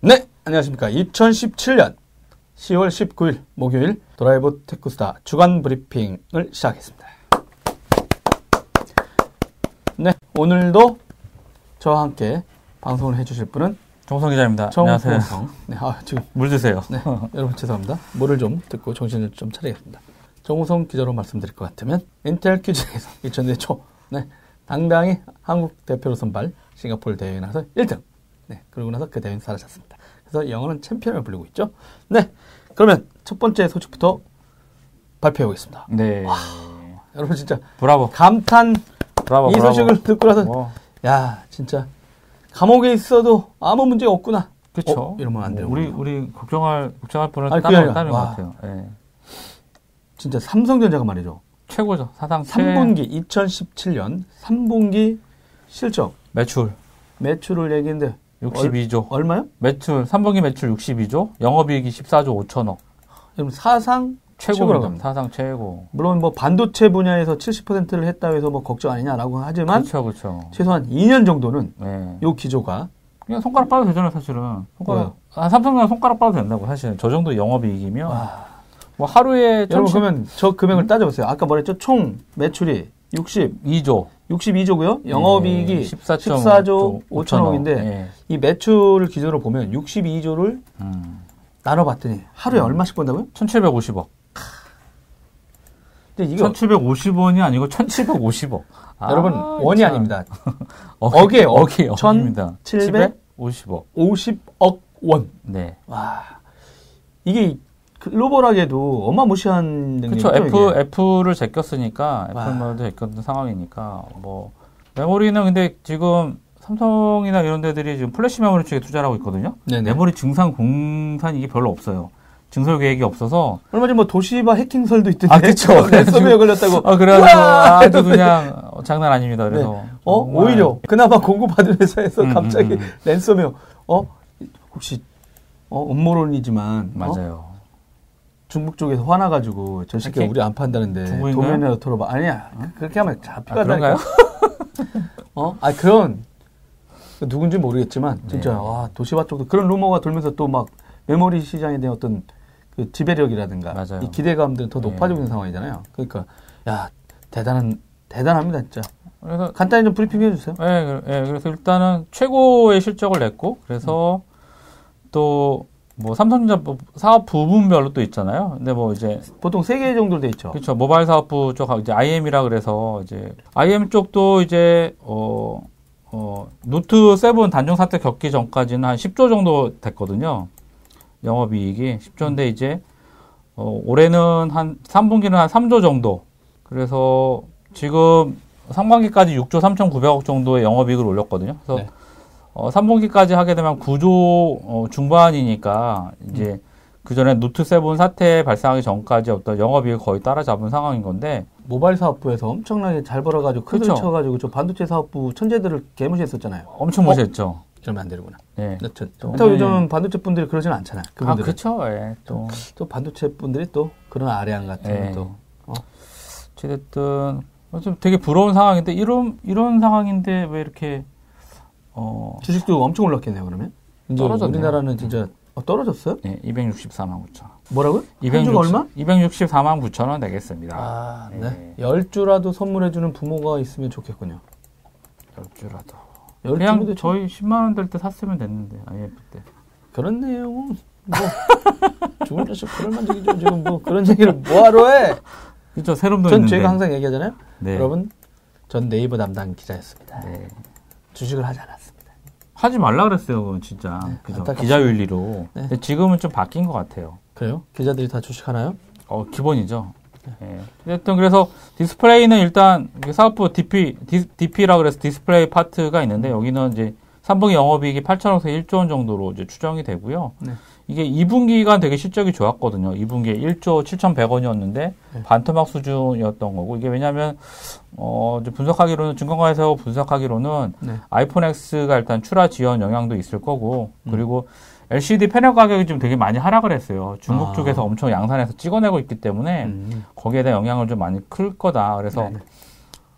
네, 안녕하십니까. 2017년 10월 19일 목요일 드라이브 테크수다 주간 브리핑을 시작했습니다. 네, 오늘도 저와 함께 방송을 해주실 분은 정성 기자입니다. 안녕하세요. 정호성. 네, 아, 지금 물 드세요. 네, 여러분 죄송합니다. 물을 좀 들고 정신을 좀 차리겠습니다. 정우성 기자로 말씀드릴 것 같으면 인텔 퀴즈에서 2000대 초 네, 당당히 한국 대표로 선발 싱가포르 대회에 나서 1등. 네, 그러고 나서 그 대회는 사라졌습니다. 그래서 영어는 챔피언을 불리고 있죠. 네, 그러면 첫 번째 소식부터 발표해 보겠습니다. 네. 여러분 진짜 브라보. 감탄 브라보. 이 브라보. 소식을 듣고 나서 뭐, 야 진짜 감옥에 있어도 아무 문제 없구나. 그쵸. 어? 이러면 안 돼요. 우리, 우리 걱정할, 걱정할 분은 아니, 따로, 따른 것 와. 같아요. 예. 진짜 삼성전자가 말이죠. 최고죠. 사상 최 3분기 2017년 3분기 실적 매출 매출을 얘기했는데 62조. 얼 마요? 매출, 3분기 매출 62조, 영업이익이 14조 5천억. 여러분 사상 최고입니다. 사상 최고. 물론 뭐 반도체 분야에서 70%를 했다고 해서 뭐 걱정 아니냐라고 하지만 그렇죠, 그렇죠. 최소한 2년 정도는 예. 요 기조가 그냥 손가락 빠도 되잖아요, 사실은. 손가락. 아, 삼성은 손가락 빠도 된다고, 사실은. 저 정도 영업이익이면. 와. 뭐 하루에 여러분 1 그러면 저 금액을 따져보세요. 아까 뭐랬죠? 총 매출이 60, 2조. 62조고요. 영업이익이 14조 14조 5천억인데 예. 이 매출을 기준으로 보면 62조를 음. 나눠봤더니 하루에 음. 얼마씩 번다고요? 1,750억. 근데 이거 1,750원이 아니고 1,750억. 여러분 원이 참. 아닙니다. 억이, 억이에요, 억. 억이 억입니다. 1,750억 750억. 50억 원. 네. 와 이게 글로벌하게도 어마무시한 그렇죠. F F를 제꼈으니까 와. 애플만도 제꼈던 상황이니까 뭐 메모리는 근데 지금 삼성이나 이런 데들이 지금 플래시 메모리 쪽에 투자를 하고 있거든요. 네네. 메모리 증상 공산 이게 별로 없어요. 증설 계획이 없어서 얼마 전에 뭐 도시바 해킹설도 있던데. 아, 그쵸. 랜섬웨어 걸렸다고. 아 우와! 아주 그냥 어, 장난 아닙니다. 그래서 어 정말 오히려 그나마 공급받은 회사에서 음, 갑자기 음, 음. 랜섬웨어 어 혹시 어 음모론이지만 어? 맞아요. 중국 쪽에서 화나가지고 저 새끼? 우리 안 판다는데? 도면이라도 털어봐 아니야 그렇게 하면 아, 잡혀간다니까 그런가요? 어? 아 그런 누군지 모르겠지만 진짜 네. 와 도시바 쪽도 그런 루머가 돌면서 또 막 메모리 시장에 대한 어떤 그 지배력이라든가 맞아요. 이 기대감들은 더 네. 높아지고 있는 상황이잖아요. 그러니까 야 대단한 대단합니다 진짜. 그래서 간단히 좀 브리핑 해 주세요. 예, 그- 예, 그래서 일단은 최고의 실적을 냈고, 그래서 또, 뭐, 삼성전자 부- 사업 부분별로 또 있잖아요. 근데 뭐 이제, 보통 세 개 정도 돼 있죠. 그렇죠. 모바일 사업부 쪽, 이제 IM이라 그래서 이제, IM 쪽도 이제, 어, 어, 노트 7 단종 사태 겪기 전까지는 한 10조 정도 됐거든요. 영업 이익이 10조인데 이제, 어, 올해는 한, 3분기는 한 3조 정도. 그래서 지금 상반기까지 6조 3,900억 정도의 영업이익을 올렸거든요. 그래서 네. 어, 3분기까지 하게 되면 9조 어, 중반이니까 이제 그 전에 노트 7 사태 발생하기 전까지 어떤 영업이익을 거의 따라잡은 상황인 건데 모바일 사업부에서 엄청나게 잘 벌어가지고 큰소리 그쵸. 쳐가지고 저 반도체 사업부 천재들을 개무시했었잖아요. 엄청 무시했죠. 이러면 안 되는구나. 네. 네, 저, 또또 오늘- 요즘 반도체 분들이 그러진 않잖아요. 아, 그분들은 그렇죠. 예. 또 또 반도체 분들이 또 그런 아래안 같은 예. 또 어쨌든 좀 되게 부러운 상황인데 이런 이런 상황인데 왜 이렇게 어 주식도 엄청 올랐겠네요. 그러면 이제 떨어졌네요. 우리나라는 진짜 어, 떨어졌어요? 네, 264만 9천 원. 뭐라고요? 한 260, 주가 얼마? 264만 9천 원 내겠습니다. 아, 네. 네. 열 주라도 선물해주는 부모가 있으면 좋겠군요. 열 주라도. 열 그냥 주도 저희 10만 원 될 때 샀으면 됐는데 IF 때. 내용은 뭐 죽은 자식 그럴 만적이죠. 지금 뭐 그런 얘기를 뭐하러 해? 그렇죠. 세름도 전 있는데. 제가 항상 얘기하잖아요. 네. 여러분, 전 네이버 담당 기자였습니다. 네. 주식을 않았습니다. 하지 말라 그랬어요, 그건 진짜. 그죠. 안타깝습니다. 기자윤리로. 네. 근데 지금은 좀 바뀐 것 같아요. 그래요? 기자들이 다 주식하나요? 어, 기본이죠. 예. 어쨌든 그래서 디스플레이는 일단 사업부 DP, D, 라 그래서 디스플레이 파트가 있는데 여기는 이제 3분기 영업이익이 8천억에서 1조 원 정도로 이제 추정이 되고요. 네. 이게 2분기가 되게 실적이 좋았거든요. 2분기에 1조 7,100원이었는데 네. 반토막 수준이었던 거고 이게 왜냐하면 어 이제 분석하기로는 증권가에서 분석하기로는 네. 아이폰 X가 일단 출하 지연 영향도 있을 거고 음. 그리고 LCD 패널 가격이 좀 되게 많이 하락을 했어요. 중국 아. 쪽에서 엄청 양산해서 찍어내고 있기 때문에 음. 거기에 대한 영향을 좀 많이 클 거다. 그래서 네네.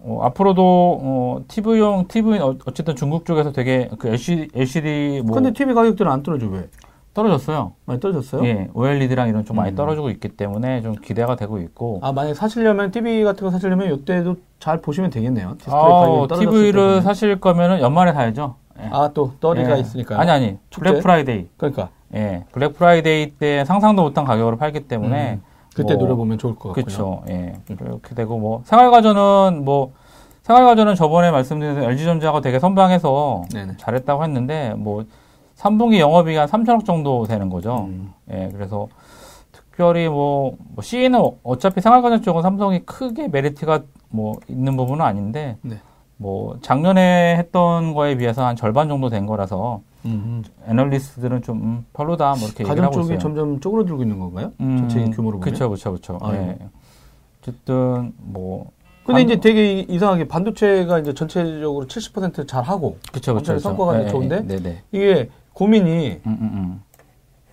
어, 앞으로도 어, TV용 TV 어, 어쨌든 중국 쪽에서 되게 그 LCD, LCD 뭐 근데 TV 가격들은 안 떨어져 왜? 떨어졌어요. 많이 떨어졌어요? 예, OLED랑 이런 좀 많이 음. 떨어지고 있기 때문에 좀 기대가 되고 있고. 아 만약 에 사시려면 TV 같은 거 사시려면 이때도 잘 보시면 되겠네요. 디스플레이 아, TV를 때는. 사실 거면은 연말에 사야죠. 예. 아 또 떨이가 예. 있으니까요. 아니 아니. 축제? 블랙 프라이데이. 그러니까 예. 블랙 프라이데이 때 상상도 못한 가격으로 팔기 때문에 음, 그때 뭐, 노려보면 좋을 것 같고요. 그렇죠. 예. 그렇게 되고 뭐 생활 가전은 뭐 생활 가전은 저번에 말씀드린 LG전자가 되게 선방해서 네네. 잘했다고 했는데 뭐 3분기 영업이익 한 3천억 정도 되는 거죠. 음. 예. 그래서 특별히 뭐, 뭐 C는 어차피 생활가전 쪽은 삼성이 크게 메리트가 뭐 있는 부분은 아닌데 네. 뭐 작년에 했던 거에 비해서 한 절반 정도 된 거라서 음, 애널리스트들은 좀 음, 별로다 뭐 이렇게 얘기를 가전 하고 쪽이 있어요. 점점 쪼그러들고 있는 건가요? 전체 규모로 보면. 그렇죠, 그렇죠, 그렇죠. 예. 어쨌든 뭐 근데 반- 이제 되게 이- 이상하게 반도체가 이제 전체적으로 70%잘 하고 그렇죠, 그렇죠. 완전히 성과가 이제 좋은데? 네, 네, 이게 고민이 음, 음, 음.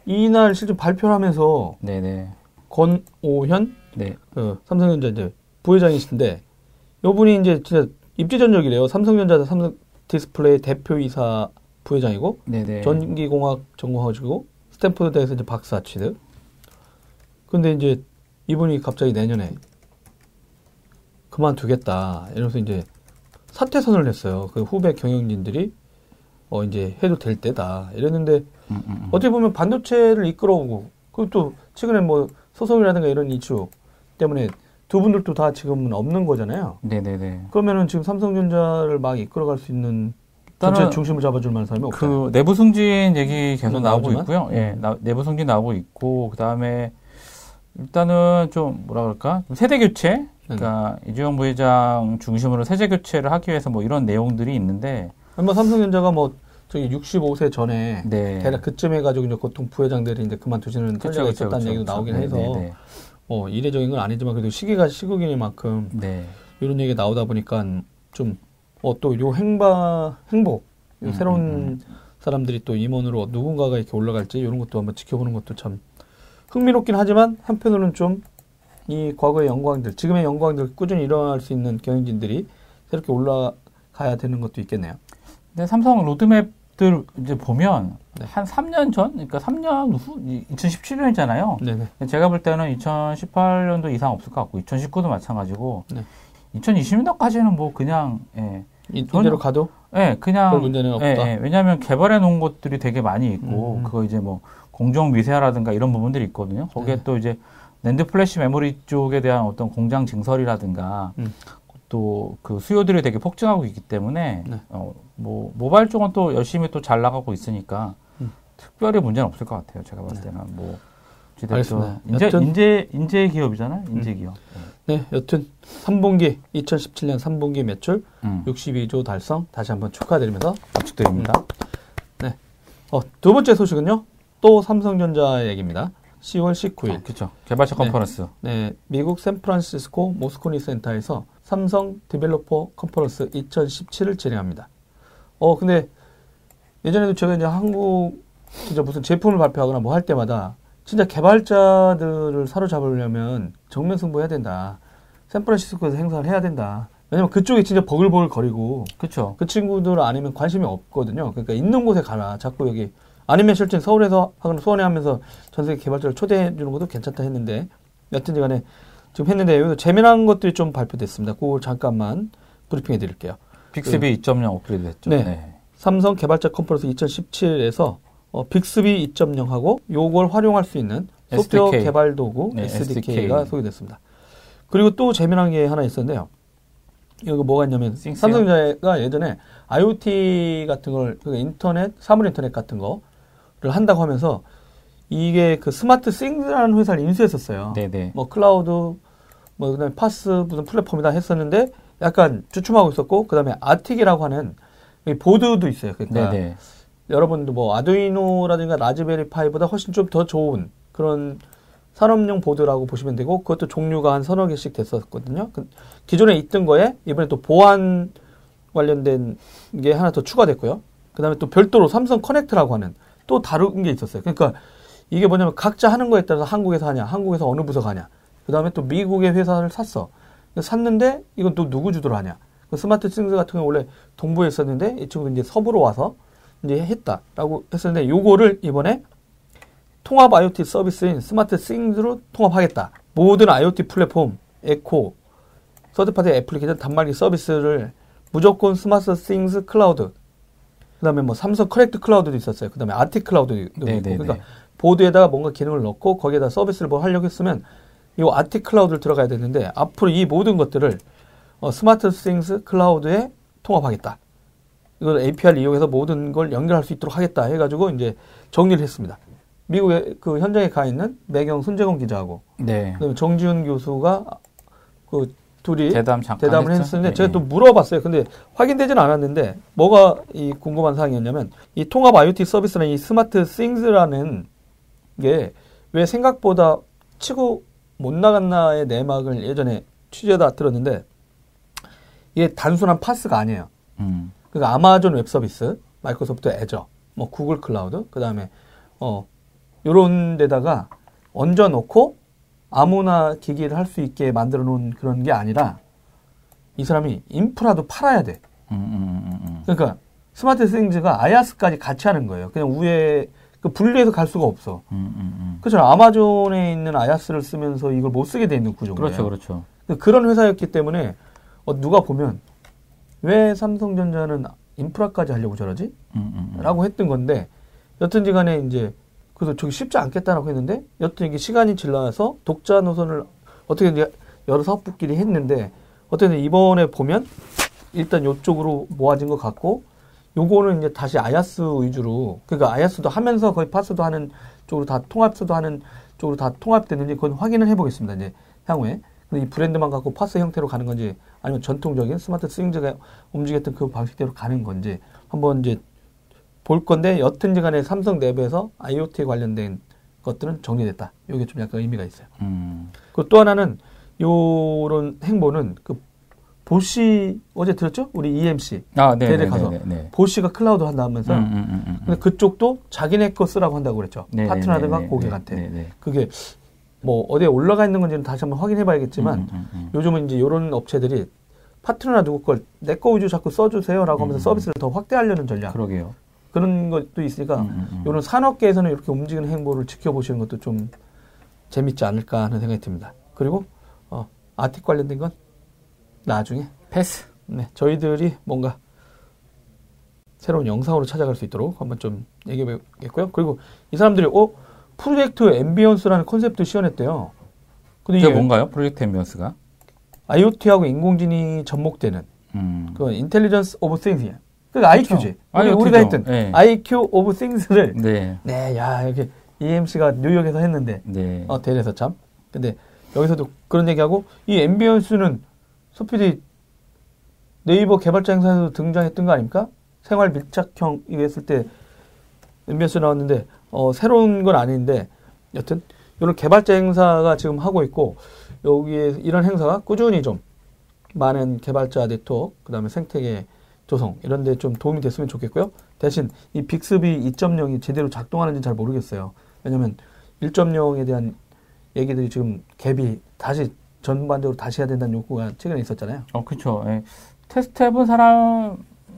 이날 실제 발표를 하면서 네, 네, 권오현 네, 그 삼성전자 이제 부회장이신데 이분이 이제 진짜 입지전적이래요. 삼성전자 삼성 디스플레이 대표이사 부회장이고 네, 네. 전기공학 전공하시고 스탠포드 대에서 이제 박사 취득. 근데 이제 이분이 갑자기 내년에 그만두겠다. 이러면서 이제 사퇴 선언을 했어요. 그 후배 경영진들이 어 이제 해도 될 때다. 이랬는데 음, 음, 음. 어떻게 보면 반도체를 이끌어오고 그리고 또 최근에 뭐 소송이라든가 이런 이슈 때문에 두 분들도 다 지금은 없는 거잖아요. 네, 네, 네. 그러면은 지금 삼성전자를 막 이끌어갈 수 있는 전체 중심을 잡아줄 만한 사람이 없어요. 그 내부 승진 얘기 계속 음, 나오고 나오지만? 있고요. 예, 나- 내부 승진 나오고 있고 그 다음에 일단은 좀 뭐라 그럴까? 좀 세대 교체. 그러니까 이주영 부회장 중심으로 세대 교체를 하기 위해서 뭐 이런 내용들이 있는데 아마 삼성전자가 뭐 저기 65세 전에 네. 대략 그쯤 해가지고 이제 보통 부회장들이 이제 그만두시는 그쵸, 있었다는 얘기도 그쵸. 나오긴 네, 해서 네, 네. 어 이례적인 건 아니지만 그래도 시기가 시국이니만큼 네. 이런 얘기 가 나오다 보니까 좀 어 또 요 행바 행복 요 음, 새로운 음, 사람들이 또 임원으로 누군가가 이렇게 올라갈지 이런 것도 한번 지켜보는 것도 참 흥미롭긴 하지만 한편으로는 좀 이 과거의 영광들 지금의 영광들 꾸준히 일어날 수 있는 경영진들이 새롭게 올라가야 되는 것도 있겠네요. 근데 삼성 로드맵 들 이제 보면 네. 한 3년 전, 그러니까 3년 후, 2017년이잖아요. 네네. 제가 볼 때는 2018년도 이상 없을 것 같고, 2019도 마찬가지고, 네. 2020년까지는 뭐 그냥, 예, 이, 이대로 가도 예, 그냥, 별 문제는 없다. 예, 예, 왜냐하면 개발해 놓은 것들이 되게 많이 있고, 음. 그거 이제 뭐 공정 미세화라든가 이런 부분들이 있거든요. 거기에 네. 또 이제 낸드 플래시 메모리 쪽에 대한 어떤 공장 증설이라든가, 음. 또 그 수요들이 되게 폭증하고 있기 때문에 네. 어, 뭐 모바일 쪽은 또 열심히 또 잘 나가고 있으니까 음. 특별히 문제는 없을 것 같아요. 제가 봤을 때는 뭐 어찌됐든 알겠습니다. 인재 여튼- 인재 인재 기업이잖아요. 인재 기업. 네, 여튼 3분기 2017년 3분기 매출 음. 62조 달성 다시 한번 축하드리면서 축하드립니다. 어, 두 번째 소식은요. 또 삼성전자 얘기입니다. 10월 19일. 그렇죠. 개발자 네. 컨퍼런스. 네, 미국 샌프란시스코 모스코니 센터에서 삼성 Developer 컨퍼런스 2017을 진행합니다. 어, 근데 예전에도 제가 이제 한국 진짜 무슨 제품을 발표하거나 뭐 할 때마다 진짜 개발자들을 사로잡으려면 정면 승부해야 된다. 샌프란시스코에서 행사를 해야 된다. 왜냐면 그쪽이 진짜 버글버글 거리고 그렇죠. 그 친구들 아니면 관심이 없거든요. 그러니까 있는 곳에 가라. 자꾸 여기 아니면 실제 서울에서 하거나 수원에 하면서 전 세계 개발자를 초대해 주는 것도 괜찮다 했는데 여튼지 간에 지금 했는데 재미난 것들이 좀 발표됐습니다. 그걸 잠깐만 브리핑해 드릴게요. 빅스비 2.0 업그레이드 됐죠. 네. 삼성 개발자 컨퍼런스 2017에서 어, Bixby 2.0하고 요걸 활용할 수 있는 소프트웨어 SDK. 개발 도구 네, SDK가 SDK. 소개됐습니다. 그리고 또 재미난 게 하나 있었는데요. 이거 뭐가 있냐면 Things요? 삼성전자가 예전에 IoT 같은 걸그 인터넷 사물 인터넷 같은 거를 한다고 하면서 이게 그 SmartThings라는 회사를 인수했었어요. 네네. 뭐 클라우드 뭐 그다음에 PaaS 무슨 플랫폼이다 했었는데 약간 주춤하고 있었고 그다음에 ARTIK이라고 하는 이 보드도 있어요. 그러니까 네네. 여러분도 뭐 아두이노라든가 라즈베리 파이보다 훨씬 좀 더 좋은 그런 산업용 보드라고 보시면 되고 그것도 종류가 한 서너 개씩 됐었거든요. 그 기존에 있던 거에 이번에 또 보안 관련된 게 하나 더 추가됐고요. 그다음에 또 별도로 삼성 커넥트라고 하는 또 다른 게 있었어요. 그러니까 이게 뭐냐면 각자 하는 거에 따라서 한국에서 하냐, 한국에서 어느 부서가 하냐. 그 다음에 또 미국의 회사를 샀어. 샀는데 이건 또 누구 주도로 하냐? 그 SmartThings 같은 경우 원래 동부에 있었는데 이 친구 이제 서부로 와서 이제 했다라고 했었는데 요거를 이번에 통합 IoT 서비스인 SmartThings로 통합하겠다. 모든 IoT 플랫폼, eco, third party 애플리케이션 단말기 서비스를 무조건 SmartThings Cloud, 그 다음에 뭐 삼성 Connect Cloud도 있었어요. 그 다음에 ARTIK Cloud도 있고. 그러니까 보드에다가 뭔가 기능을 넣고 거기에다 서비스를 뭐 하려고 했으면 이 ARTIK Cloud를 들어가야 되는데 앞으로 이 모든 것들을 어, SmartThings Cloud에 통합하겠다. 이걸 API를 이용해서 모든 걸 연결할 수 있도록 하겠다 해가지고 이제 정리를 했습니다. 미국에 그 현장에 가 있는 매경 손재권 기자하고 네. 정지훈 교수가 그 둘이 대담 했죠? 했었는데 네, 제가 네. 또 물어봤어요. 근데 확인되지는 않았는데 뭐가 이 궁금한 사항이었냐면 이 통합 IoT 서비스는 이 SmartThings라는 게 왜 생각보다 치고 못 나갔나의 내막을 예전에 취재하다 들었는데 이게 단순한 PaaS가 아니에요. 음. 그러니까 Amazon Web Services, Microsoft Azure, 뭐 Google Cloud, 그 다음에 어 요런 데다가 얹어 놓고 아무나 기기를 할 수 있게 만들어 놓은 그런 게 아니라 이 사람이 인프라도 팔아야 돼. 음, 음, 음, 음. 그러니까 스마트 스윙즈가 아야스까지 같이 하는 거예요. 그냥 위에 그 분리해서 갈 수가 없어. 음, 음, 음. 그렇죠. 아마존에 있는 아야스를 쓰면서 이걸 못 쓰게 돼 있는 구조인 그렇죠, 거예요. 그렇죠. 그런 회사였기 때문에 어, 누가 보면 왜 삼성전자는 인프라까지 하려고 저러지? 음, 음, 음. 라고 했던 건데 여튼지 간에 이제 그래서 저기 쉽지 않겠다라고 했는데 여튼 이게 시간이 지나서 독자 노선을 어떻게 이제 여러 사업부끼리 했는데 어쨌든 이번에 보면 일단 요쪽으로 모아진 것 같고 요거는 이제 다시 아야스 위주로 그러니까 아야스도 하면서 거의 파스도 하는 쪽으로 다 통합스도 하는 쪽으로 다 통합됐는지 그건 확인을 해보겠습니다 이제 향후에 근데 이 브랜드만 갖고 파스 형태로 가는 건지 아니면 전통적인 스마트 스윙즈가 움직였던 그 방식대로 가는 건지 한번 이제 볼 건데 여튼지 간에 삼성 내부에서 IoT 관련된 것들은 정리됐다. 이게 좀 약간 의미가 있어요. 음. 그리고 또 하나는 요런 행보는 그 보시 어제 들었죠? 우리 EMC 아, 네, 대를 네, 가서 네, 네, 네. 보시가 클라우드 한다면서 음, 음, 음, 음. 근데 그쪽도 자기네 거 쓰라고 한다고 그랬죠. 네, 네, 파트너들과 네, 네, 고객한테 네, 네. 그게 뭐 어디에 올라가 있는 건지는 다시 한번 확인해 봐야겠지만 음, 음, 음. 요즘은 이제 이런 업체들이 파트너나 누구 걸 내 거 위주 자꾸 써주세요라고 하면서 음. 서비스를 더 확대하려는 전략 그러게요. 그런 것도 있으니까 음, 음, 음. 이런 산업계에서는 이렇게 움직이는 행보를 지켜보시는 것도 좀 재밌지 않을까 하는 생각이 듭니다. 그리고 어, ARTIK 관련된 건 나중에 패스. 네, 저희들이 뭔가 새로운 영상으로 찾아갈 수 있도록 한번 좀 얘기해 보겠고요. 그리고 이 사람들이 어 Project Ambience라는 컨셉도 시연했대요. 근데 이게 뭔가요? Project Ambience가? IoT하고 인공지능이 접목되는 음. 그 Intelligence of Things야. 그 IQ지. 우리. 우리가 했던 네. IQ 오브 띵스를 네. 네, 야, 이렇게 EMC가 뉴욕에서 했는데 네. 어, 대리에서 참. 근데 여기서도 그런 얘기하고 이 Ambience는 소피디 네이버 개발자 행사에서 등장했던 거 아닙니까? 생활 밀착형 이거 했을 때 Ambience 나왔는데 어, 새로운 건 아닌데 여튼 이런 개발자 행사가 지금 하고 있고 여기에 이런 행사가 꾸준히 좀 많은 개발자 네트워크 그다음에 생태계 조성 이런 데 좀 도움이 됐으면 좋겠고요. 대신 이 Bixby 2.0이 제대로 작동하는지 잘 모르겠어요. 왜냐면 1.0에 대한 얘기들이 지금 갭이 다시 전반적으로 다시 해야 된다는 요구가 최근에 있었잖아요. 어, 그쵸. 예. 테스트 해본 사람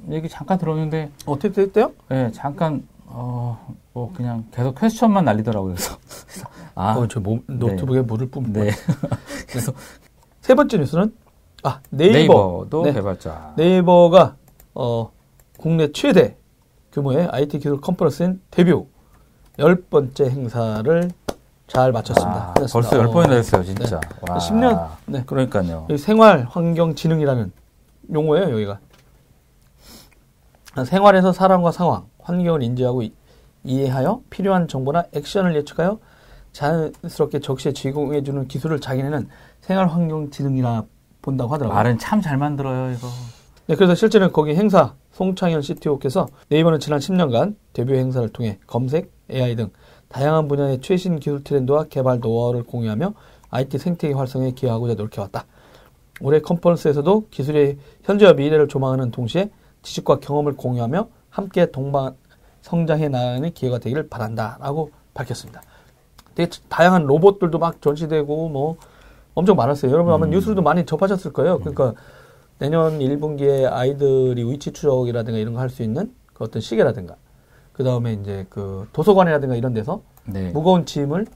얘기 잠깐 들었는데, 어떻게 됐대요? 예, 잠깐, 어, 뭐, 그냥 계속 question만 날리더라고요. 그래서. 아, 어, 저 몸, 노트북에 물을 뿜. 네. 세 번째 뉴스는 아 네이버 네이버 도 네. 개발자. 네이버가 어, 국내 최대 규모의 IT 기술 컨퍼런스인 데뷔 열 번째 행사를 잘 마쳤습니다. 아. 벌써 열 어, 번이나 됐어요, 진짜. 와. 10년 네. 그러니까요. 생활 환경 지능이라는 용어예요, 여기가. 생활에서 사람과 상황, 환경을 인지하고 이- 이해하여 필요한 정보나 액션을 예측하여 자연스럽게 적시에 제공해주는 기술을 자기네는 생활 환경 지능이라 본다고 하더라고요. 말은 참 잘 만들어요, 이거. 네, 그래서 실제는 거기 행사 송창현 CTO께서 네이버는 지난 10년간 데뷔 행사를 통해 검색, AI 등 다양한 분야의 최신 기술 트렌드와 개발 노하우를 공유하며 IT 생태계 활성에 기여하고자 노력해왔다. 올해 컨퍼런스에서도 기술의 현재와 미래를 조망하는 동시에 지식과 경험을 공유하며 함께 동반 성장해 나가는 기회가 되기를 바란다라고 밝혔습니다. 되게 다양한 로봇들도 막 전시되고 뭐 엄청 많았어요. 여러분 아마 음. 뉴스로도 많이 접하셨을 거예요. 그러니까 내년 1분기에 아이들이 위치 추적이라든가 이런 거 할 수 있는 그 어떤 시계라든가 그 다음에 이제 그 도서관이라든가 이런 데서 네. 무거운 짐을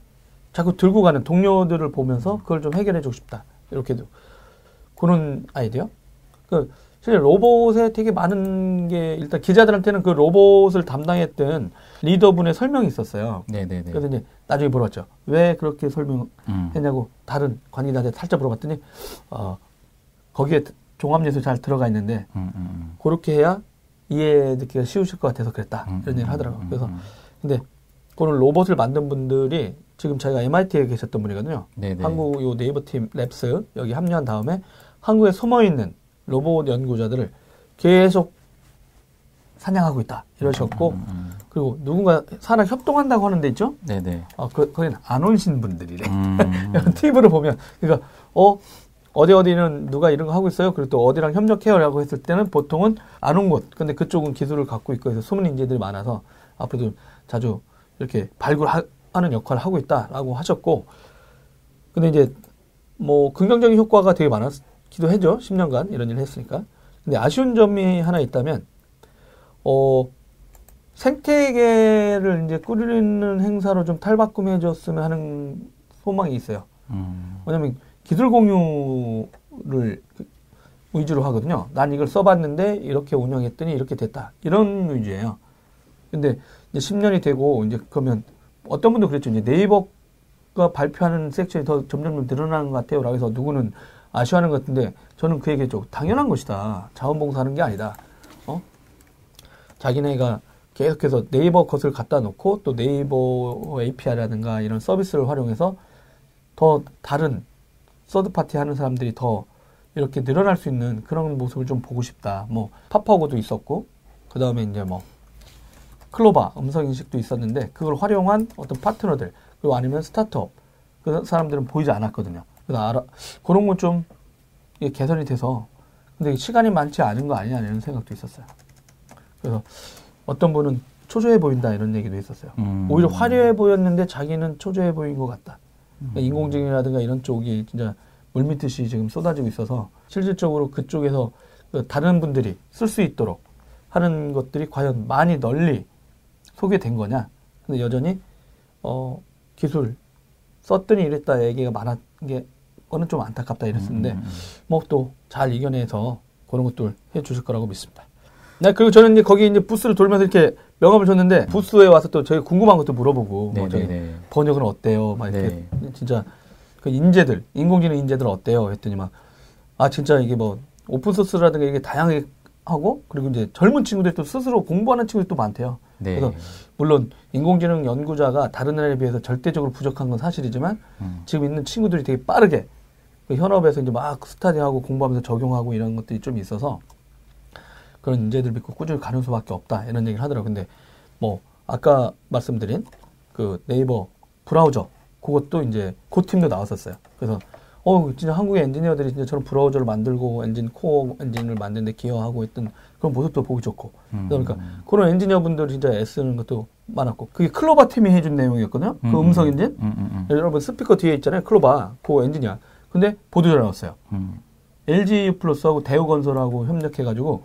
자꾸 들고 가는 동료들을 보면서 그걸 좀 해결해 주고 싶다. 이렇게도 그런 아이디어. 그 실제 로봇에 되게 많은 게 일단 기자들한테는 그 로봇을 담당했던 리더분의 설명이 있었어요. 네네네. 그래서 이제 나중에 물어봤죠. 왜 그렇게 설명했냐고 음. 다른 관계자한테 살짝 물어봤더니 어 거기에 종합예술 잘 들어가 있는데 음, 음, 그렇게 해야 이해듣기가 쉬우실 것 같아서 그랬다 음. 이런 얘기를 하더라고요. 음, 그래서 음. 근데 그런 로봇을 만든 분들이 지금 자기가 MIT에 계셨던 분이거든요. 네네. 한국 요 네이버 팀 랩스 여기 합류한 다음에 한국에 숨어 있는 로봇 연구자들을 계속 사냥하고 있다 이러셨고 음, 음. 그리고 누군가 사람 협동한다고 하는 데 있죠? 네네. 아, 그, 거기는 안 오신 분들이래. 음. 팁으로 보면, 그러니까, 어, 어디 어디는 누가 이런 거 하고 있어요. 그리고 또 어디랑 협력해요라고 했을 때는 보통은 안 온 곳. 근데 그쪽은 기술을 갖고 있고 해서 숨은 인재들이 많아서 앞으로도 자주 이렇게 발굴하는 역할을 하고 있다라고 하셨고, 근데 이제 뭐 긍정적인 효과가 되게 많았기도 해죠. 10년간 이런 일을 했으니까. 근데 아쉬운 점이 하나 있다면, 어, 생태계를 이제 꾸리는 행사로 좀 탈바꿈해줬으면 하는 소망이 있어요. 음. 왜냐면 기술 공유를 그- 위주로 하거든요. 난 이걸 써봤는데 이렇게 운영했더니 이렇게 됐다. 이런 위주예요. 근데 이제 10년이 되고 이제 그러면 어떤 분도 그랬죠. 이제 네이버가 발표하는 섹션이 더 점점 늘어나는 것 같아요. 라고 해서 누구는 아쉬워하는 것 같은데 저는 그 얘기했죠. 당연한 것이다. 자원봉사하는 게 아니다. 어? 자기네가 계속해서 네이버 것을 갖다 놓고 또 네이버 API라든가 이런 서비스를 활용해서 더 다른 서드파티 하는 사람들이 더 이렇게 늘어날 수 있는 그런 모습을 좀 보고 싶다. 뭐 파파고도 있었고 그 다음에 이제 뭐 클로바 음성 인식도 있었는데 그걸 활용한 어떤 파트너들 그리고 아니면 스타트업 그 사람들은 보이지 않았거든요. 그래서 알아 그런 건 좀 개선이 돼서 근데 시간이 많지 않은 거 아니냐 이런 생각도 있었어요. 그래서 어떤 분은 초조해 보인다 이런 얘기도 있었어요. 음. 오히려 화려해 보였는데 자기는 초조해 보인 것 같다. 그러니까 인공지능이라든가 이런 쪽이 진짜 물밀듯이 지금 쏟아지고 있어서 실질적으로 그쪽에서 그 다른 분들이 쓸 수 있도록 하는 것들이 과연 많이 널리 소개된 거냐. 근데 여전히 어 기술 썼더니 이랬다 얘기가 많은 게 거는 좀 안타깝다 이랬었는데 음, 음, 뭐또 잘 이겨내서 그런 것들 해 주실 거라고 믿습니다. 네, 그리고 저는 이제 거기 이제 부스를 돌면서 이렇게 명함을 줬는데 부스에 와서 또 저희 궁금한 것도 물어보고 뭐 저기 네네네. 번역은 어때요? 막 이렇게 네. 진짜 그 인재들 인공지능 인재들 어때요? 했더니 막 아 진짜 이게 뭐 오픈 소스라든가 이게 다양하게 하고 그리고 이제 젊은 친구들 또 스스로 공부하는 친구들이 또 많대요. 네. 그래서 물론 인공지능 연구자가 다른 나라에 비해서 절대적으로 부족한 건 사실이지만 음. 지금 있는 친구들이 되게 빠르게 그 현업에서 이제 막 스타디하고 공부하면서 적용하고 이런 것들이 좀 있어서 그런 인재들 믿고 꾸준히 가는 수밖에 없다 이런 얘기를 하더라고요. 근데 뭐 아까 말씀드린 그 네이버 브라우저 그것도 이제 그 팀도 나왔었어요. 그래서 어 진짜 한국의 엔지니어들이 진짜 저런 브라우저를 만들고 엔진 코어 엔진을 만드는데 기여하고 있던 그런 모습도 보기 좋고 음. 그러니까 그런 엔지니어 분들이 진짜 애쓰는 것도 많았고 그게 Clova 팀이 해준 내용이었거든요. 그 음성 엔진 음, 음, 음. 여러분 스피커 뒤에 있잖아요. Clova 그 엔지니어. 근데 보도자료 나왔어요. 음. LG 플러스하고 대우건설하고 협력해가지고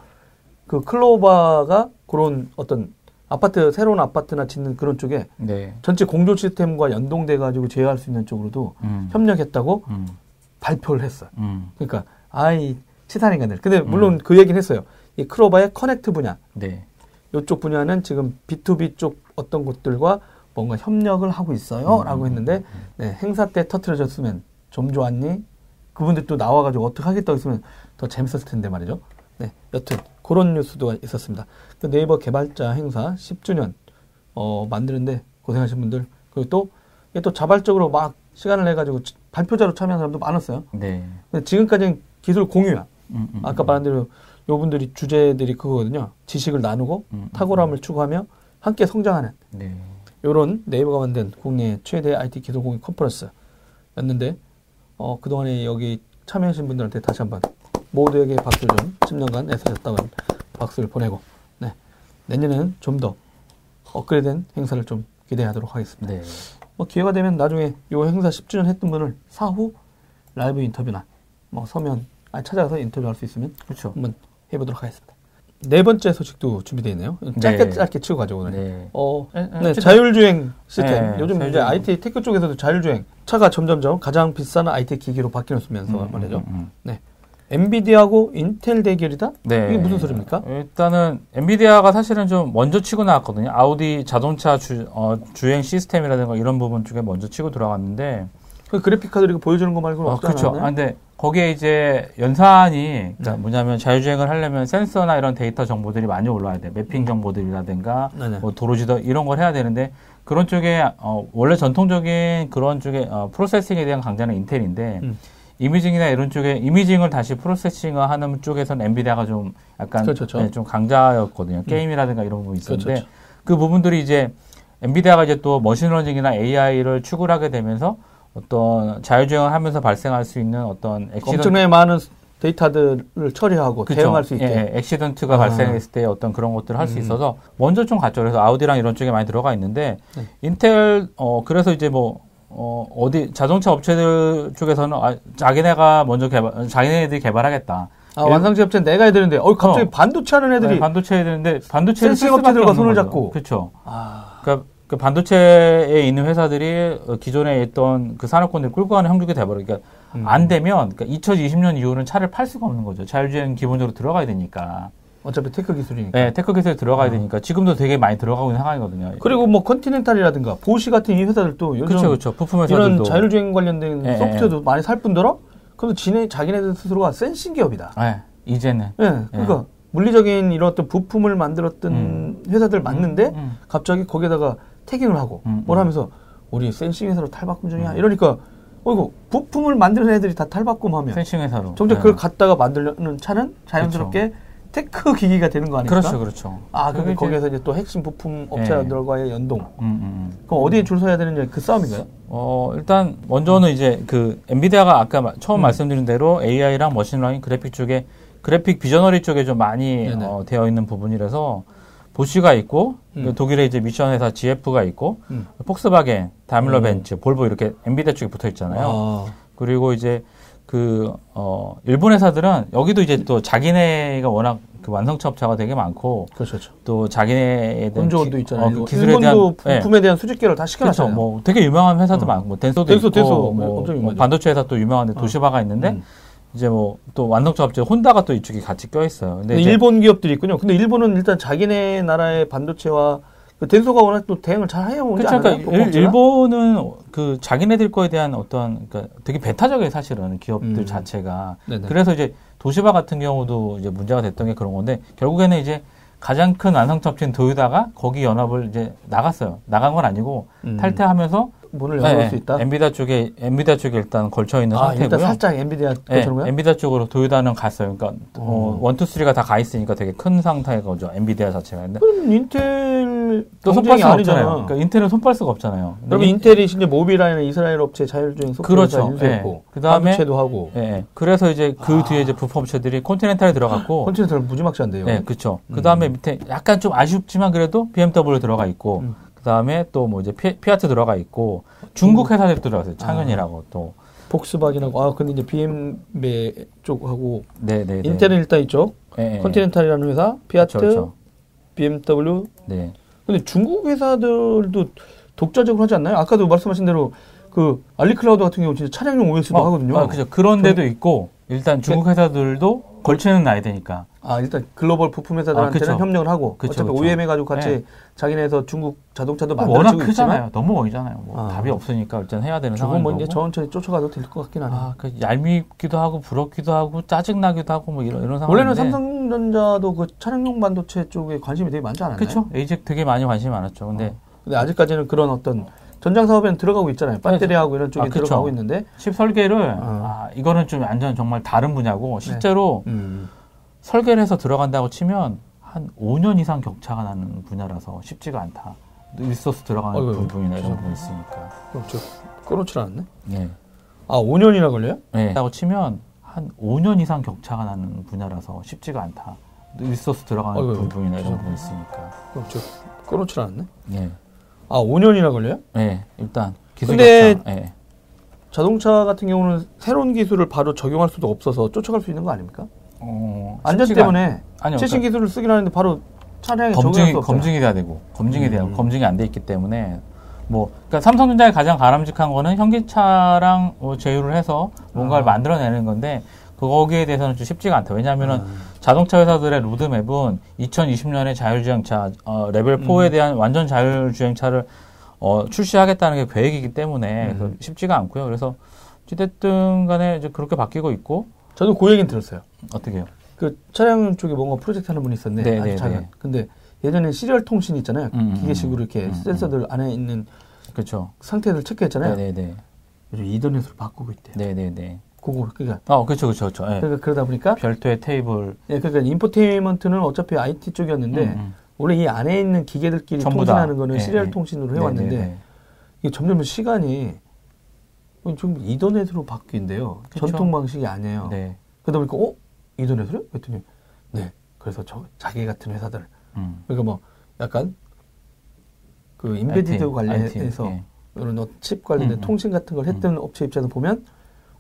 그 Clova가 그런 어떤 아파트 새로운 아파트나 짓는 그런 쪽에 네. 전체 공조 시스템과 연동돼 가지고 제어할 수 있는 쪽으로도 음. 협력했다고 음. 발표를 했어요. 음. 그러니까 아이 치산 인간들. 근데 물론 그 얘기는 했어요. 이 클로바의 커넥트 분야 네. 이쪽 분야는 지금 B2B 쪽 어떤 곳들과 뭔가 협력을 하고 있어요. 라고 했는데, 네, 행사 때 터트려졌으면 좀 좋았니? 그분들 또 나와가지고 어떻게 하겠다고 했으면 더 재밌었을 텐데 말이죠. 네, 여튼, 그런 뉴스도 있었습니다. 그 네이버 개발자 행사 10주년, 어, 만드는데 고생하신 분들, 그리고 또, 이게 또 자발적으로 막 시간을 내가지고 발표자로 참여한 사람도 많았어요. 네. 근데 지금까지는 기술 공유야. 음, 음, 아까 말한 대로 요 분들이 주제들이 그거거든요. 지식을 나누고 음, 음. 탁월함을 추구하며 함께 성장하는 네. 요런 네이버가 만든 국내 최대 IT 기술 공유 컨퍼런스였는데 어, 그동안에 여기 참여하신 분들한테 다시 한번 모두에게 박수 좀 10년간 애쓰셨다고 박수를 보내고 네. 내년에는 좀 더 업그레이드된 행사를 좀 기대하도록 하겠습니다. 네. 뭐 기회가 되면 나중에 요 행사 10주년 했던 분을 사후 라이브 인터뷰나 뭐 서면 아니, 찾아가서 인터뷰할 수 있으면 그렇죠. 한번 해보도록 하겠습니다. 네 번째 소식도 준비되어 있네요. 짧게 네. 짧게 치고 가죠 오늘. 네. 어, 에, 에, 네, 자율주행 시스템. 네, 요즘 이제 자율주행. IT tech 쪽에서도 자율주행 차가 점점점 가장 비싼 IT 기기로 바뀌면서 음, 말이죠. 음, 음. 네, 엔비디아하고 인텔 대결이다. 네. 이게 무슨 소리입니까? 일단은 엔비디아가 사실은 좀 먼저 치고 나왔거든요. 아우디 자동차 주, 어, 주행 시스템이라든가 이런 부분 쪽에 먼저 치고 들어갔는데 그 그래픽 카드 이렇게 보여주는 거 말고는 어, 없지 그렇죠. 아, 근데 거기에 이제 연산이 그러니까 네. 뭐냐면 자율주행을 하려면 센서나 이런 데이터 정보들이 많이 올라와야 돼. mapping 정보들이라든가 네 네. 뭐 도로 지도 이런 걸 해야 되는데 그런 쪽에 어, 원래 전통적인 그런 쪽에 어, processing에 대한 강자는 인텔인데 음. imaging이나 이런 쪽에 imaging을 다시 processing하는 쪽에서는 엔비디아가 좀 약간 그렇죠, 그렇죠. 네, 좀 강자였거든요. 게임이라든가 이런 부분이 있었는데 그렇죠, 그 부분들이 이제 엔비디아가 이제 또 machine learning이나 AI를 추구를 하게 되면서 어떤 자율주행을 하면서 발생할 수 있는 어떤 accident 엄청나게 많은 데이터들을 처리하고 그쵸. 대응할 수 있게. 예, 예. accident가 아. 발생했을 때 어떤 그런 것들을 할수 음. 있어서 먼저 좀 갔죠. 그래서 아우디랑 이런 쪽에 많이 들어가 있는데 네. 인텔 어 그래서 이제 뭐 어, 어디 자동차 업체들 쪽에서는 아, 자기네가 먼저 개발 자기네들이 개발하겠다. 아, 완성차 업체 내가 해야 되는데, 어, 갑자기 어. 반도체 하는 애들이. 네, 반도체 해야 되는데 반도체를 sensing 업체들과 손을 잡고. 그렇죠. 아, 그러니까 그 반도체에 있는 회사들이 어, 기존에 있던 그 산업군을 끌고 가는 형국이 돼버려. 그러니까 음. 안 되면 그러니까 2020년 이후는 차를 팔 수가 없는 거죠. 자율주행 기본적으로 들어가야 되니까. 어차피 tech 기술이니까. 네, tech 기술에 들어가야 되니까 지금도 되게 많이 들어가고 있는 상황이거든요. 그리고 뭐 컨티넨탈이라든가 보시 같은 이 회사들도 요즘 그렇죠, 그렇죠. 부품 이런 회사들도 자율주행 관련된 예, 소프트웨어도 많이 살 뿐더러 그래서 지네 자기네들 스스로가 센싱 기업이다. 네, 이제는 예, 그러니까 물리적인 이런 어떤 부품을 만들었던 음. 회사들 맞는데 음, 갑자기 거기에다가 태깅을 하고 음, 뭘 음. 하면서 우리 센싱 회사로 탈바꿈 중이야. 이러니까 어이구 부품을 만드는 애들이 다 탈바꿈하면 센싱 회사로. 정작 네. 그걸 갖다가 만들려는 차는 자연스럽게 테크 기기가 되는 거 아닙니까? 그렇죠, 그렇죠. 아, 그게 거기에서 이제 또 핵심 부품 예. 업체들과의 연동. 음, 음, 음. 그럼 어디에 줄 서야 되느냐 그 싸움인가요? 어, 일단 먼저는 이제 그 엔비디아가 아까 마- 처음 음. 말씀드린 대로 AI랑 머신러닝 그래픽 쪽에 그래픽 visionary 쪽에 좀 많이 네네. 어, 되어 있는 부분이라서 보쉬가 있고 음. 독일의 이제 미션 회사 ZF가 있고 음. 폭스바겐, 다밀러 음. 벤츠, 볼보 이렇게 엔비디아 쪽에 붙어 있잖아요. 아, 그리고 이제 그, 어, 일본 회사들은 여기도 이제 또 자기네가 워낙 그 완성차 업체가 되게 많고 그렇죠. 그렇죠. 또 자기네에 대한 원조원도 기- 있잖아요. 어, 그 기술에 대한 예. 부품에 대한 수직계를 다 그렇죠. 시켜놨잖아요. 뭐 되게 유명한 회사도 어. 많고 뭐 덴소도 덴소, 있고 덴소. 뭐, 뭐. 반도체 회사 또 유명한데 도시바가 있는데 음. 이제 뭐 또 완성차 업체 혼다가 또 이쪽에 같이 껴 있어요. 근데 일본 기업들이 있군요. 근데 일본은 일단 자기네 나라의 반도체와 그 덴소가 워낙 또 대응을 잘 해오지 그렇죠. 않아요? 그러니까 일- 일본은 그 자기네들 거에 대한 어떤 그러니까 되게 배타적이에요 사실은 기업들 음. 자체가. 네네. 그래서 이제 도시바 같은 경우도 이제 문제가 됐던 게 그런 건데 결국에는 이제 가장 큰 완성차 업체인 도요다가 거기 연합을 이제 나갔어요. 나간 건 아니고 음. 탈퇴하면서 문을 열어볼 네, 수 있다. 엔비디아 쪽에 엔비디아 쪽에 일단 걸쳐 있는 아, 일단 상태고요. 살짝 엔비디아 네, 것처럼 거야? 엔비디아 쪽으로 도요다는 갔어요. 그러니까 어, 어. one, two, three가 다 가 있으니까 되게 큰 상태인 거죠. 엔비디아 자체가. 근데 그럼 인텔 또 손빨 수가. 없잖아요. 그러니까 인텔은 손빨 수가 없잖아요. 인- 인텔이 이제 모빌아이라는 이스라엘 업체 자율주행 소프트웨어 그렇죠. 인수했고 예. 그다음에- 반도체도 하고 예, 예. 그래서 이제 그 아. 뒤에 이제 부품 업체들이 컨티넨탈에 들어갔고, 컨티넨탈 무지막지한데요. 예, 그렇죠. 그 다음에 밑에 약간 좀 아쉽지만 그래도 BMW 들어가 있고, 음. 그 다음에 또 뭐 이제 피, 피아트 들어가 있고, 중국 회사들 들어갔어요. 창현이라고 또. 폭스바겐하고 아 근데 이제 BMW 쪽하고 네, 네, 네. 인텔은 일단 이쪽 예, 예. 컨티넨탈이라는 회사, 피아트, 그렇죠, 그렇죠. BMW. 네. 근데 중국 회사들도 독자적으로 하지 않나요? 아까도 말씀하신 대로 그 알리클라우드 같은 경우 진짜 차량용 OS도 하거든요. 아, 그죠. 그런 데도 있고, 일단 중국 회사들도 걸치는 나야 되니까. 아, 일단 글로벌 부품 회사들한테는 아. 협력을 하고 그쵸, 어차피 그쵸. OEM 해가지고 같이 네. 자기네에서 중국 자동차도 워낙 만들어주고 크잖아요. 있지만 너무 멀잖아요. 뭐 아. 답이 없으니까 일단 해야 되는 상황인 뭐. 이제 천천히 쫓아가도 될 것 같긴 하네요. 아, 그 얄밉기도 하고 부럽기도 하고 짜증나기도 하고 뭐 이런 이런 상황인데. 원래는 삼성전자도 그 차량용 반도체 쪽에 관심이 되게 많지 않았나요? 그렇죠. 에이젝 되게 많이 관심이 많았죠. 근데 근데 아직까지는 그런 어떤 전장 사업에는 들어가고 있잖아요. 배터리하고 이런 쪽에 아. 들어가고 있는데. 칩 설계를 어. 아, 이거는 좀 완전 정말 다른 분야고 실제로 음. 설계를 해서 들어간다고 치면 한 5년 이상 격차가 나는 분야라서 쉽지가 않다. 리소스 들어가는 어이구, 부분이나 이런. 부분이 있으니까. 그럼 저 끊어질 않았네. 예. 아, 5년이나 걸려요? 네. 라고 치면 한 5년 이상 격차가 나는 분야라서 쉽지가 않다. 리소스 들어가는 어이구, 부분이나 이런. 부분이 있으니까. 그럼 저 끊어질 않았네. 예. 아, 5년이나 걸려요? 예. 일단 기술 근데 격차. 예. 자동차 같은 경우는 새로운 기술을 바로 적용할 수도 없어서 쫓아갈 수 있는 거 아닙니까? 어, 안전 때문에 않- 아니요. 최신 그러니까 기술을 쓰긴 하는데 바로 차량에 검증이. 검증이 돼야 되고 검증이 돼야 음. 검증이 안 돼 있기 때문에 뭐 그러니까 삼성전자의 가장 바람직한 거는 현기차랑 뭐 제휴를 해서 뭔가를 아. 만들어내는 건데 거기에 대해서는 좀 쉽지가 않다. 왜냐하면은 음. 자동차 회사들의 로드맵은 2020년에 자율주행차 어, 레벨 4에 음. 대한 완전 자율주행차를 어, 출시하겠다는 게 계획이기 때문에 음. 쉽지가 않고요. 그래서 어찌됐든 간에 이제 그렇게 바뀌고 있고 저도 그 얘기는 들었어요. 어떻게 해요? 그 차량 쪽에 뭔가 프로젝트 하는 분이 있었는데 네, 아주 네, 작은. 네. 근데 예전에 serial 통신 있잖아요. 음, 음, 기계식으로 이렇게 음, 음. 센서들 안에 있는 그렇죠. 상태들 체크했잖아요. 네네네. 요즘 이더넷으로 바꾸고 있대요. 네네네. 그거 그러니까 어, 그렇죠, 그렇죠, 그렇죠. 예. 그러니까 그러다 보니까 별도의 케이블 예, 그러니까 인포테인먼트는 어차피 IT 쪽이었는데 음, 음. 원래 이 안에 있는 기계들끼리. 통신하는 거는 예, serial 예. 통신으로 해왔는데 네네네. 이게 점점 시간이 좀 이더넷으로 바뀐대요. 그쵸. 전통 방식이 아니에요. 네. 그러다 보니까 어 이더넷으로? 그랬더니 네. 그래서 저 자기 같은 회사들 음. 그러니까 뭐 약간 그 인베디드 IT, 관련해서 예. 이런 어, 칩 관련된 음, 음. 통신 같은 걸 했던 업체 입장에서 보면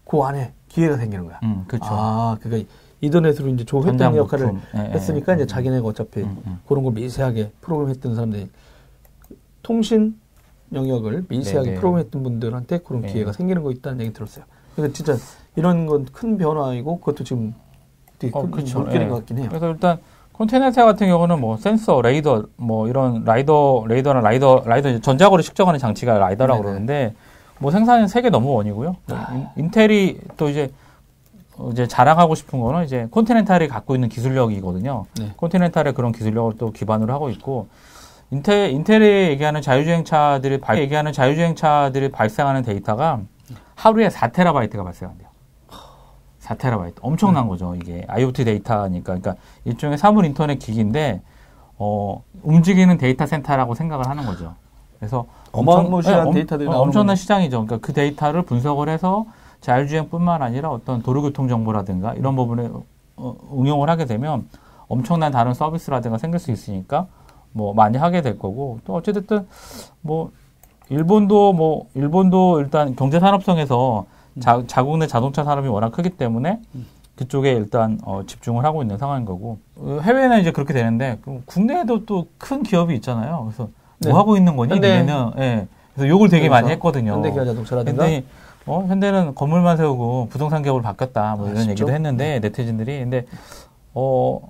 그 안에 기회가 생기는 거야. 음, 그렇죠. 아, 그러니까 이더넷으로 이제 조회했던 전장 역할을. 예, 예, 했으니까 예. 이제 자기네가 어차피 음, 음. 그런 걸 미세하게 프로그램 했던 사람들이 통신 영역을 미세하게 네네. 프로그램했던 분들한테 그런 네. 기회가 생기는 거 있다는 얘기 들었어요. 그러니까 진짜 이런 건 큰 변화이고 그것도 지금 되게 어, 큰 그쵸. 물결인 예. 것 같긴 해요. 그래서 일단 콘티넨탈 같은 경우는 뭐 센서, 레이더, 뭐 이런 라이더, 레이더나 lidar, lidar 전자거리 측정하는 장치가 lidar라고 네네. 그러는데 뭐 생산은 세계 number one이고요. 아. 인- 인텔이 또 이제 어, 이제 자랑하고 싶은 거는 이제 콘티넨탈이 갖고 있는 기술력이거든요. 네. 콘티넨탈의 그런 기술력을 또 기반으로 하고 있고 인텔 인텔이 얘기하는 자율주행차들이 발, 얘기하는 자율주행차들이 발생하는 데이터가 하루에 4테라바이트가 발생한대요. 4테라바이트. 엄청난 거죠, 이게. IoT 데이터니까. 그러니까 일종의 사물 인터넷 기기인데 어, 움직이는 데이터 센터라고 생각을 하는 거죠. 그래서 어마무시한 엄- 데이터들이 어, 나오는 엄청난. 시장이죠. 그러니까 그 데이터를 분석을 해서 자율주행뿐만 아니라 어떤 도로교통 정보라든가 이런 부분에 어, 응용을 하게 되면 엄청난 다른 서비스라든가 생길 수 있으니까 뭐 많이 하게 될 거고 또 어찌됐든 뭐 일본도 뭐 일본도 일단 경제 산업성에서 자, 자국 내 자동차 산업이 워낙 크기 때문에 그쪽에 일단 어, 집중을 하고 있는 상황인 거고 어, 해외는 이제 그렇게 되는데 국내에도 또 큰 기업이 있잖아요. 그래서 네. 뭐 하고 있는 거니? 니네는 예. 그래서 욕을 되게 그래서 많이 했거든요. 현대기아 자동차라든가 현대 어, 현대는 건물만 세우고 부동산 기업으로 바뀌었다. 뭐 이런 아쉽죠? 얘기도 했는데 네티즌들이 근데 어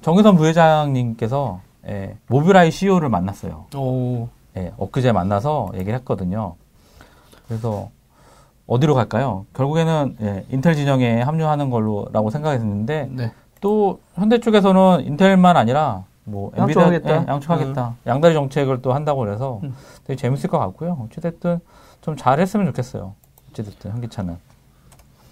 정의선 부회장님께서 예, 모뷸라이 CEO를 만났어요. 오, 예, 엊그제 만나서 얘기를 했거든요. 그래서 어디로 갈까요? 결국에는 예, 인텔 진영에 합류하는 걸로라고 생각했는데 네. 또 현대 쪽에서는 인텔만 아니라 뭐 양쪽하겠다. 예, 양쪽하겠다. 양다리 정책을 또 한다고 그래서 음. 되게 재밌을 것 같고요. 어찌됐든 좀 잘했으면 좋겠어요. 어찌됐든 현기차는.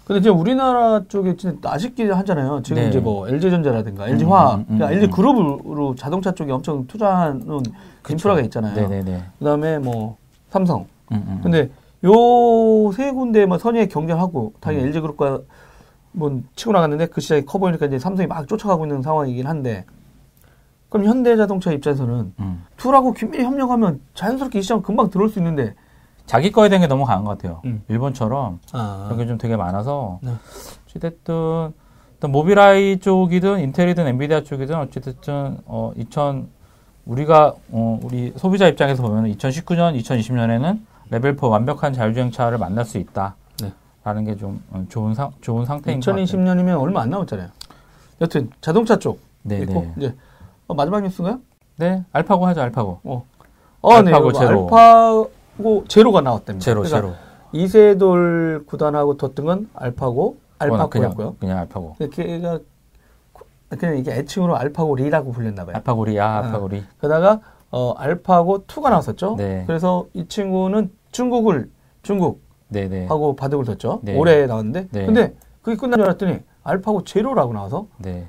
근데 이제 우리나라 쪽에 진짜 아쉽게 하잖아요. 지금 네. 이제 뭐 LG전자라든가 음, LG화학, 음, 음, 그러니까 음. LG 그룹으로 자동차 쪽에 엄청 투자하는 인프라가 있잖아요. 네네네. 그다음에 뭐 삼성. 음, 음. 근데 요 세 군데만 선의의 경쟁하고 당연히 음. LG 그룹과 뭐 치고 나갔는데 그 시장이 커 보이니까 이제 삼성이 막 쫓아가고 있는 상황이긴 한데 그럼 현대자동차 입장에서는 음. 둘하고 긴밀히 협력하면 자연스럽게 이 시장 금방 들어올 수 있는데 자기 거에 대한 게 너무 강한 것 같아요. 음. 일본처럼 아, 그런 게 좀 되게 많아서 네. 어찌됐든 모비라이 쪽이든 인텔이든 엔비디아 쪽이든 어찌됐든 어 2000 우리가 어 우리 소비자 입장에서 보면 2019년, 2020년에는 레벨 4 완벽한 자율주행차를 만날 수 있다. 네. 라는 게 좀 좋은 상 좋은 상태인 것 같아요. 2020년이면 얼마 안 남았잖아요. 여튼 자동차 쪽 네, 있고 네. 이제 어, 마지막 뉴스인가요? 네, 알파고 하죠, 알파고. 어, 어, 네, 알파고 이거 제로. 알파 고 제로가 나왔답니다. 제로, 그러니까 제로. 이세돌 구단하고 뒀던 건 알파고, 알파고였고요. 그냥, 그냥 알파고. 걔가 그냥 이게 애칭으로 알파고리라고 불렸나 봐요. 알파고리, 아, 아. 알파고리. 그러다가 어, 알파고 2가 나왔었죠. 네. 그래서 이 친구는 중국을 중국하고 네, 네. 바둑을 뒀죠. 네. 올해 나왔는데, 네. 근데 그게 끝난 줄 알았더니 알파고 제로라고 나와서 네.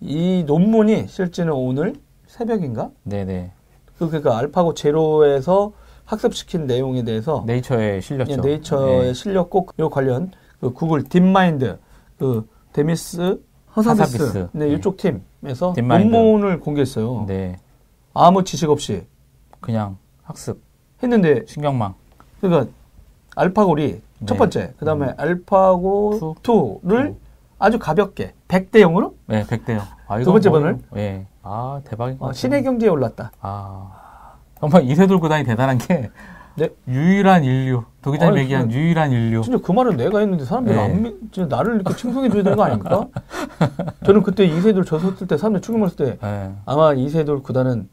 이 논문이 실제는 오늘 새벽인가? 네, 네. 그 그러니까 알파고 제로에서 학습시킨 내용에 대해서 네이처에 실렸죠. 예, 네이처에 네. 실렸고 요 관련 그 구글 딥마인드 그 데미스 허사비스, 하사비스. 네, 네. 이쪽 팀에서 딥마인드. 논문을 공개했어요. 네. 아무 지식 없이 그냥 학습, 했는데 신경망. 그러니까 알파고 리 첫 네. 번째. 그 다음에 알파고 two. 2를 아주 가볍게 100대 0으로 네, 100대요. 아, 두 번째 뭐- 번을? 예. 아, 대박인 것 어, 같아요. 신의 경제에 올랐다. 아. 정말 이세돌 구단이 대단한 게 네. 유일한 인류. 도기자님 얘기한 그- 유일한 인류. 진짜 그 말은 내가 했는데 사람들이 네. 안 믿, 진짜 나를 이렇게 칭송해 줘야 되는 거 아닙니까? 저는 그때 이세돌 저 섰을 때 사람들이 충격했을 때 예. 아마 이세돌 구단은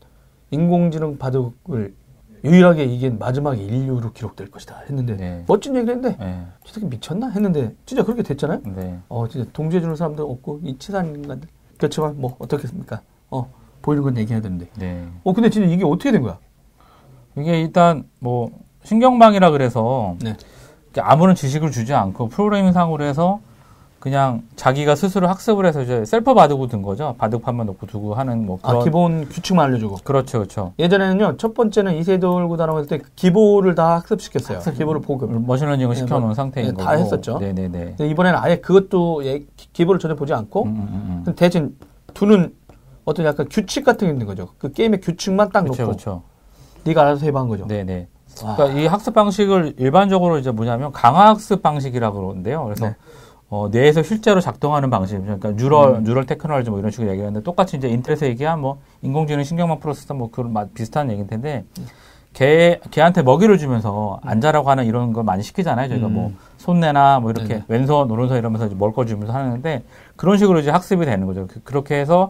인공지능 바둑을 유일하게 이긴 마지막 인류로 기록될 것이다 했는데 네. 멋진 얘기를 했는데 예. 저 새끼 미쳤나 했는데 진짜 그렇게 됐잖아요. 네. 어 진짜 동조해 주는 사람도 없고 이 치산 인간들 그렇지만 뭐 어떻겠습니까? 어 보이는 건 얘기해야 되는데 네. 어 근데 진짜 이게 어떻게 된 거야? 이게 일단 뭐 신경망이라 그래서 네. 아무런 지식을 주지 않고 프로그래밍 상으로 해서 그냥 자기가 스스로 학습을 해서 이제 셀프 바둑을 든 거죠. 바둑판만 놓고 두고 하는 뭐 그런 아 기본 규칙만 알려주고 그렇죠, 그렇죠. 예전에는요 첫 번째는 이세돌 구단하고 했을 때 기보를 다 학습시켰어요. 학습. 기보를 보급. 머신러닝을 네, 시켜놓은 뭐, 상태인 네, 거고. 다 했었죠. 네네네. 근데 이번에는 아예 그것도 예, 기- 기보를 전혀 보지 않고 음, 음, 음. 대신 두는 어떤 약간 규칙 같은 게 있는 거죠. 그 게임의 규칙만 딱 그렇죠, 놓고 그렇죠. 네가 알아서 한 거죠. 네네. 와. 그러니까 이 학습 방식을 일반적으로 이제 뭐냐면 강화 학습 방식이라고 그러는데요. 그래서 네. 어, 뇌에서 실제로 작동하는 방식, 그러니까 neural, neural technology 뭐 이런 식으로 얘기하는데 똑같이 이제 인터넷에서 얘기한 뭐 인공지능 신경망 프로세서 뭐 그런 마- 비슷한 얘기일 텐데 개, 개한테 먹이를 주면서 앉아라고 하는 이런 걸 많이 시키잖아요. 저희가 음. 뭐 손 내놔 뭐 이렇게 네네. 왼손, 오른손 이러면서 이제 먹을 거 주면서 하는데 그런 식으로 이제 학습이 되는 거죠. 그- 그렇게 해서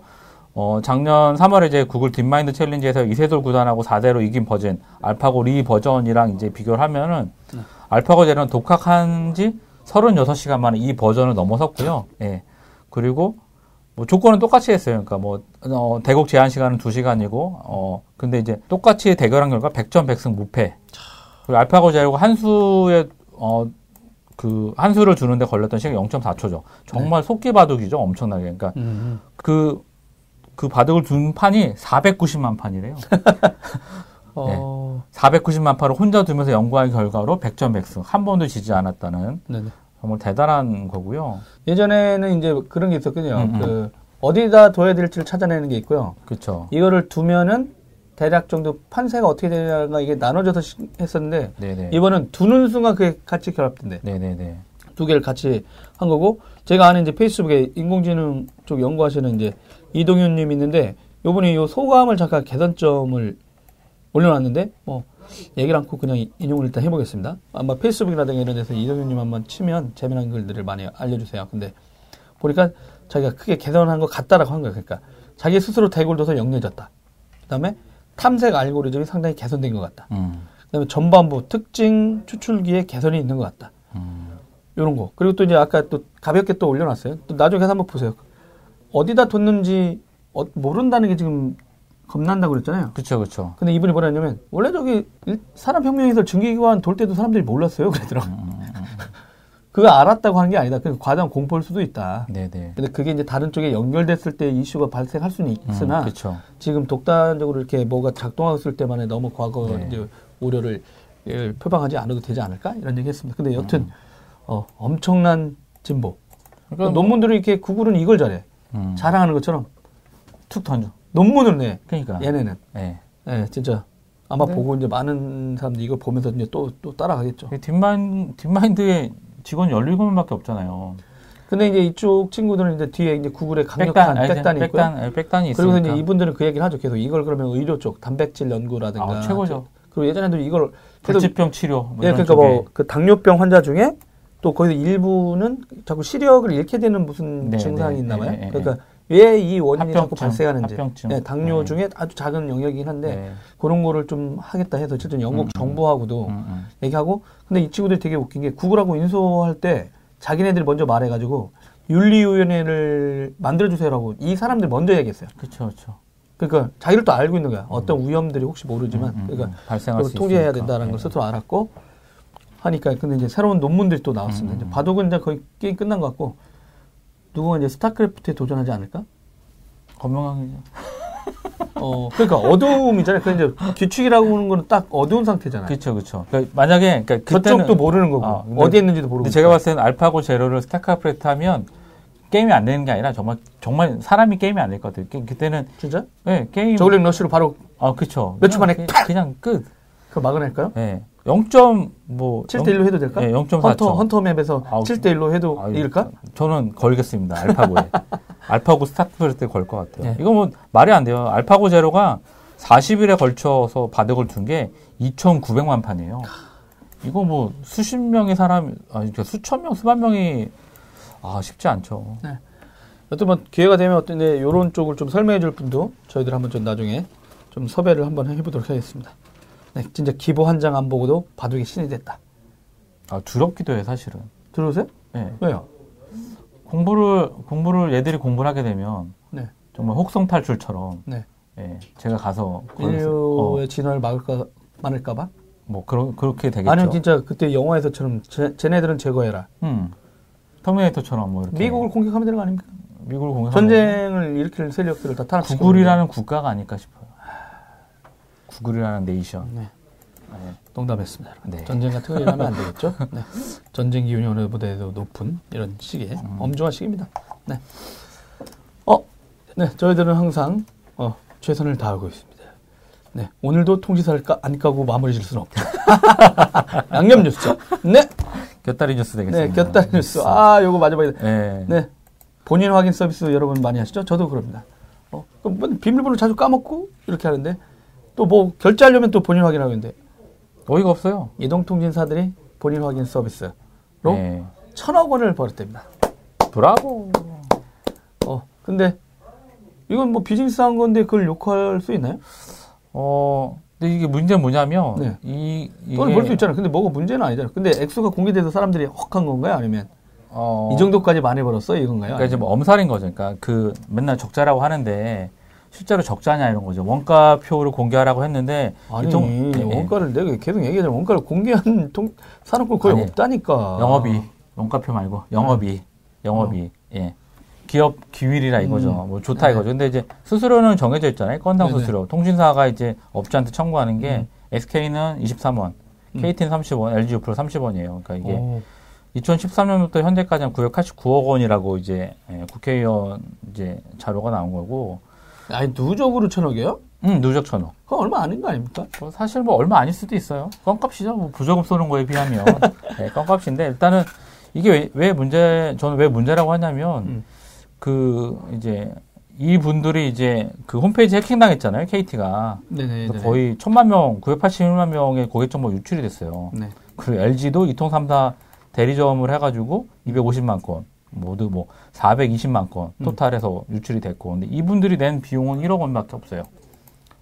어, 작년 3월에 이제 구글 딥마인드 챌린지에서 이세돌 구단하고 4대 1로 이긴 버전, 알파고 리 버전이랑 이제 비교를 하면은, 알파고 제로는 독학한 지 36시간 만에 이 버전을 넘어섰고요. 예. 그리고, 뭐 조건은 똑같이 했어요. 그러니까 뭐, 어, 대국 제한 시간은 2시간이고, 어, 근데 이제 똑같이 대결한 결과 100전 100승 무패. 그리고 알파고 제로가 한 수에, 어, 그, 한 수를 주는데 걸렸던 시간이 0.4초죠. 정말 속기 바둑이죠. 엄청나게. 그러니까 음. 그, 그 바둑을 둔 판이 490만 판이래요. 어, 490만 판을 혼자 두면서 연구한 결과로 100점 100승. 한 번도 지지 않았다는 네네. 정말 대단한 거고요. 예전에는 이제 그런 게 있었거든요. 음, 음. 그 어디다 둬야 될지를 찾아내는 게 있고요. 그렇죠. 이거를 두면은 대략 정도 판세가 어떻게 되냐가 이게 나눠져서 시- 했었는데 네네. 이번은 두는 순간 그게 같이 결합된대. 네네네. 두 개를 같이 한 거고 제가 아는 이제 페이스북에 인공지능 쪽 연구하시는 이제 이동윤 님 있는데 요번에 요 소감을 잠깐 개선점을 올려놨는데 뭐 얘기를 않고 그냥 이- 인용을 일단 해보겠습니다. 아마 페이스북이라든가 이런 데서 이동윤 님 한번 치면 재미난 글들을 많이 알려주세요. 근데 보니까 자기가 크게 개선한 것 같다라고 한 거예요. 그러니까 자기 스스로 대골 둬서 영리해졌다. 그다음에 탐색 알고리즘이 상당히 개선된 것 같다. 음. 그다음에 전반부 특징 추출기에 개선이 있는 것 같다. 음. 요런 거. 그리고 또 이제 아까 또 가볍게 또 올려놨어요. 또 나중에 한번 보세요. 어디다 뒀는지 어- 모른다는 게 지금 겁난다고 그랬잖아요. 그쵸, 그쵸. 근데 이분이 뭐라 했냐면, 원래 저기 일- 산업혁명에서 증기기관 돌 때도 사람들이 몰랐어요. 그러더라고. 음, 음, 음. 그거 알았다고 하는 게 아니다. 그 과장 공포일 수도 있다. 네네. 근데 그게 이제 다른 쪽에 연결됐을 때 이슈가 발생할 수는 있으나, 음. 지금 독단적으로 이렇게 뭐가 작동했을 때만에 너무 과거 네. 이제 우려를 예, 표방하지 않아도 되지 않을까? 이런 얘기 했습니다. 근데 여튼, 음. 어, 엄청난 진보. 그러니까 논문들은 이렇게 구글은 이걸 잘해. 음. 자랑하는 것처럼 툭 던져. 논문을 내. 그러니까. 얘네는. 예. 예, 진짜. 아마 네. 보고 이제 많은 사람들이 이걸 보면서 이제 또, 또 따라가겠죠. 이 딥마인, 딥마인드에 직원 17명밖에 없잖아요. 근데 이제 이쪽 친구들은 이제 뒤에 이제 구글의 강력한 알지? 백단이 있고요. 백단, 예, 백단 이 있으니까. 그리고 이제 이분들은 그 얘기를 하죠. 계속 이걸 그러면 의료 쪽 단백질 연구라든가. 아, 최고죠. 그리고 예전에도 이걸 불치병 치료. 뭐 예, 그러니까. 뭐 그 당뇨병 환자 중에 또 거기서 일부는 자꾸 시력을 잃게 되는 무슨 네, 증상이 네, 있나 봐요. 네, 네, 그러니까 왜 이 원인이 자꾸 합병증, 발생하는지. 합병증. 네, 당뇨 네. 중에 아주 작은 영역이긴 한데 네. 그런 거를 좀 하겠다 해서 실제 영국 음, 정부하고도 음, 음. 얘기하고 근데 이 친구들이 되게 웃긴 게 구글하고 인수할 때 자기네들이 먼저 말해가지고 윤리위원회를 만들어주세요라고 이 사람들 먼저 얘기했어요. 그쵸, 그쵸. 그러니까 자기를 또 알고 있는 거야. 어떤 위험들이 혹시 모르지만 음, 음, 그러니까 음. 발생할 통제해야. 된다는 네. 걸 스스로 알았고 하니까 근데 이제 새로운 논문들이 또 나왔습니다. 음, 이제 음. 바둑은 이제 거의 게임 끝난 것 같고 누군가 이제 스타크래프트에 도전하지 않을까? 건명하게. 어 그러니까 어두움이잖아요. 그 이제 규칙이라고 하는 거는 딱 어두운 상태잖아요. 그쵸, 그쵸. 그러니까 만약에, 그러니까 그때는. 저쪽도 모르는 거고 아, 근데- 어디에 있는지도 모르고. 제가 봤을 때는 알파고 제로를 스타크래프트 하면 게임이 안 되는 게 아니라 정말, 정말 사람이 게임이 안 될 것 같아요. 그- 그때는, 진짜? 예, 게임. 저글링 러쉬로 바로 아, 그쵸. 몇초 만에 그냥, 탁! 그냥 끝. 그 막아낼까요? 예. 0. 뭐 7대 1로 해도 될까? 네, 0.4초. 헌터 헌터 맵에서 아우, 7대 1로 해도 아유, 이럴까? 저는 걸겠습니다. 알파고에. 알파고 스타크래프트에 걸 것 같아요. 네. 이거 뭐 말이 안 돼요. 알파고 제로가 40일에 걸쳐서 바둑을 둔 게 2,900만 판이에요. 이거 뭐 수십 명의 사람, 아니 그러니까 수천 명, 수만 명이 아 쉽지 않죠. 여튼 뭐 기회가 되면 어떤 이런 쪽을 좀 설명해 줄 분도 저희들 한번 좀 나중에 좀 섭외를 한번 해보도록 하겠습니다. 네, 진짜 기보 한 장 안 보고도 바둑이 신이 됐다. 아 두렵기도 해요, 사실은. 들어오세요? 예. 왜요? 공부를 공부를 얘들이 공부를 하게 되면 네, 정말 혹성 탈출처럼 네. 예, 제가 가서 인류의 어, 진화를 막을까 말을까봐? 뭐 그러, 그렇게 되겠죠. 아니면 진짜 그때 영화에서처럼 쟤, 쟤네들은 제거해라. 음. 터미네이터처럼 뭐 이렇게 미국을 공격하면 되는 거 아닙니까? 미국을 공격 전쟁을 일으킬 세력들을 다 탄압시키고. 구글이라는 국가가 아닐까 싶어요. 구글이라는 네이션. 네. 네. 농담했습니다. 네. 전쟁 같은 거 일어나면 안 되겠죠? 네. 전쟁 기운이 어느 보다도 높은 이런 시기에 음. 엄중한 시기입니다. 네. 어, 네. 저희들은 항상 어, 최선을 다하고 있습니다. 네. 오늘도 통지사를 까, 안 까고 마무리 질 수는 없죠. 양념 뉴스. 네. 곁다리 뉴스 되겠습니다. 네. 곁다리 뉴스. 아, 요거 마지막에. 네. 네. 본인 확인 서비스 여러분 많이 하시죠? 저도 그럽니다. 어, 그럼 뭐 비밀번호 자주 까먹고 이렇게 하는데 또 뭐 결제하려면 또 본인 확인하고 있는데 어이가 없어요. 이동통신사들이 본인 확인 서비스로 네. 천억 원을 벌었답니다. 브라보. 어, 근데 이건 뭐 비즈니스 한 건데 그걸 욕할 수 있나요? 어, 근데 이게 문제는 뭐냐면 네. 이 돈을 벌 수 있잖아요. 근데 뭐가 문제는 아니잖아요. 근데 액수가 공개돼서 사람들이 혹한 건가요? 아니면 어, 이 정도까지 많이 벌었어? 이건가요? 그러니까 이제 뭐 엄살인 거죠. 그러니까 그 맨날 적자라고 하는데 실제로 적자냐 이런 거죠. 원가표를 공개하라고 했는데 아니, 이 통- 예, 예. 원가를 내가 계속 얘기하자면 원가를 공개한 통, 산업군 거의 아니, 없다니까. 영업이 원가표 말고 영업이 영업이 예 기업 기밀이라 이거죠. 음. 뭐 좋다 네. 이거죠. 근데 이제 수수료는 정해져 있잖아요. 건당 네네. 수수료. 통신사가 이제 업주한테 청구하는 게 음. SK는 23원, 음. KT는 30원, LG U+로 30원이에요. 그러니까 이게 오, 2013년부터 현재까지 한 989억 원이라고 이제 예, 국회의원 이제 자료가 나온 거고, 아니 누적으로 천억이에요? 음 누적 천억. 그건 얼마 아닌 거 아닙니까? 뭐 사실 뭐 얼마 아닐 수도 있어요. 껌값이죠. 뭐 부조금 쏘는 거에 비하면 네, 껌값인데 일단은 이게 왜, 왜 문제 저는 왜 문제라고 하냐면 음. 그 이제 이 분들이 이제 그 홈페이지 해킹 당했잖아요. KT가 네네. 네네. 거의 천만 명, 981만 명의 고객 정보 유출이 됐어요. 네. 그리고 LG도 이통 3사 대리점을 해가지고 250만 건 모두 뭐 420만 건 음. 토탈해서 유출이 됐고 근데 이분들이 낸 비용은 1억 원밖에 없어요.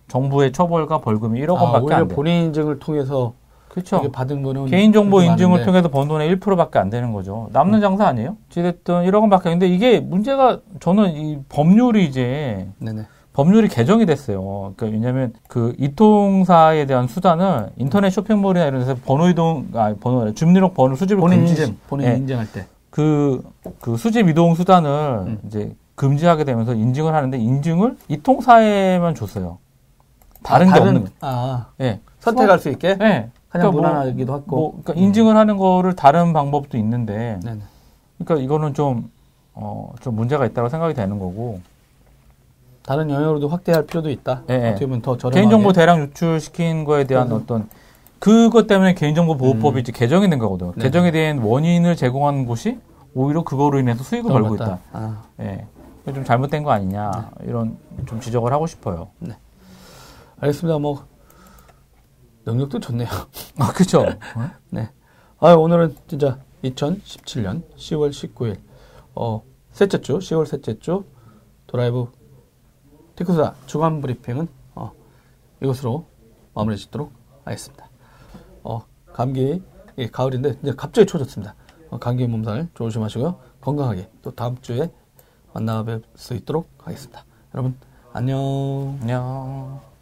정부의 처벌과 벌금이 1억 아, 원밖에 오히려 안 돼. 본인 인증을 통해서 그렇죠. 받은 거는 개인 정보 그렇게 인증을 많은데. 통해서 번 돈의 1%밖에 안 되는 거죠. 남는 장사 아니에요? 어쨌든 1억 원밖에. 근데 이게 문제가 저는 이 법률이 이제 네네. 법률이 개정이 됐어요. 그러니까 왜냐하면 그 이통사에 대한 수단을 인터넷 쇼핑몰이나 이런 데서 번호 이동, 아 번호 아니라 주민등록 번호 수집을 본인 금지, 인증, 본인 예. 인증할 때. 그, 그 수집 이동 수단을 음. 이제 금지하게 되면서 인증을 하는데 인증을 이 통사에만 줬어요. 다른 아, 게 없는 거예요. 아, 예. 선택할 수 있게 예. 그냥 그러니까 뭐- 무난하기도 하고. 뭐, 그러니까 인증을 하는 거를 다른 방법도 있는데, 네네. 그러니까 이거는 좀, 어, 좀 문제가 있다고 생각이 되는 거고, 다른 영역으로도 확대할 필요도 있다. 예, 예. 어떻게 보면 더 저렴하게. 개인정보 대량 유출시킨 거에 대한 그래서- 어떤, 그것 때문에 개인정보 보호법이 음. 이제 개정이 된 거거든요. 네. 개정에 대한 원인을 제공하는 곳이 오히려 그거로 인해서 수익을 벌고 있다. 아, 예. 이거 좀 잘못된 거 아니냐, 이런 좀 지적을 하고 싶어요. 알겠습니다. 뭐 능력도 좋네요. 아, 그쵸. 네. 아, 오늘은 진짜 2017년 10월 19일 어, 셋째 주, 10월 셋째 주 드라이브 테크수다 주간 브리핑은 어, 이것으로 마무리 짓도록 하겠습니다. 어, 감기 예, 가을인데 이제 갑자기 추워졌습니다. 어, 감기 몸살 조심하시고요. 건강하게 또 다음 주에 만나 뵐 수 있도록 하겠습니다. 여러분 안녕. 안녕.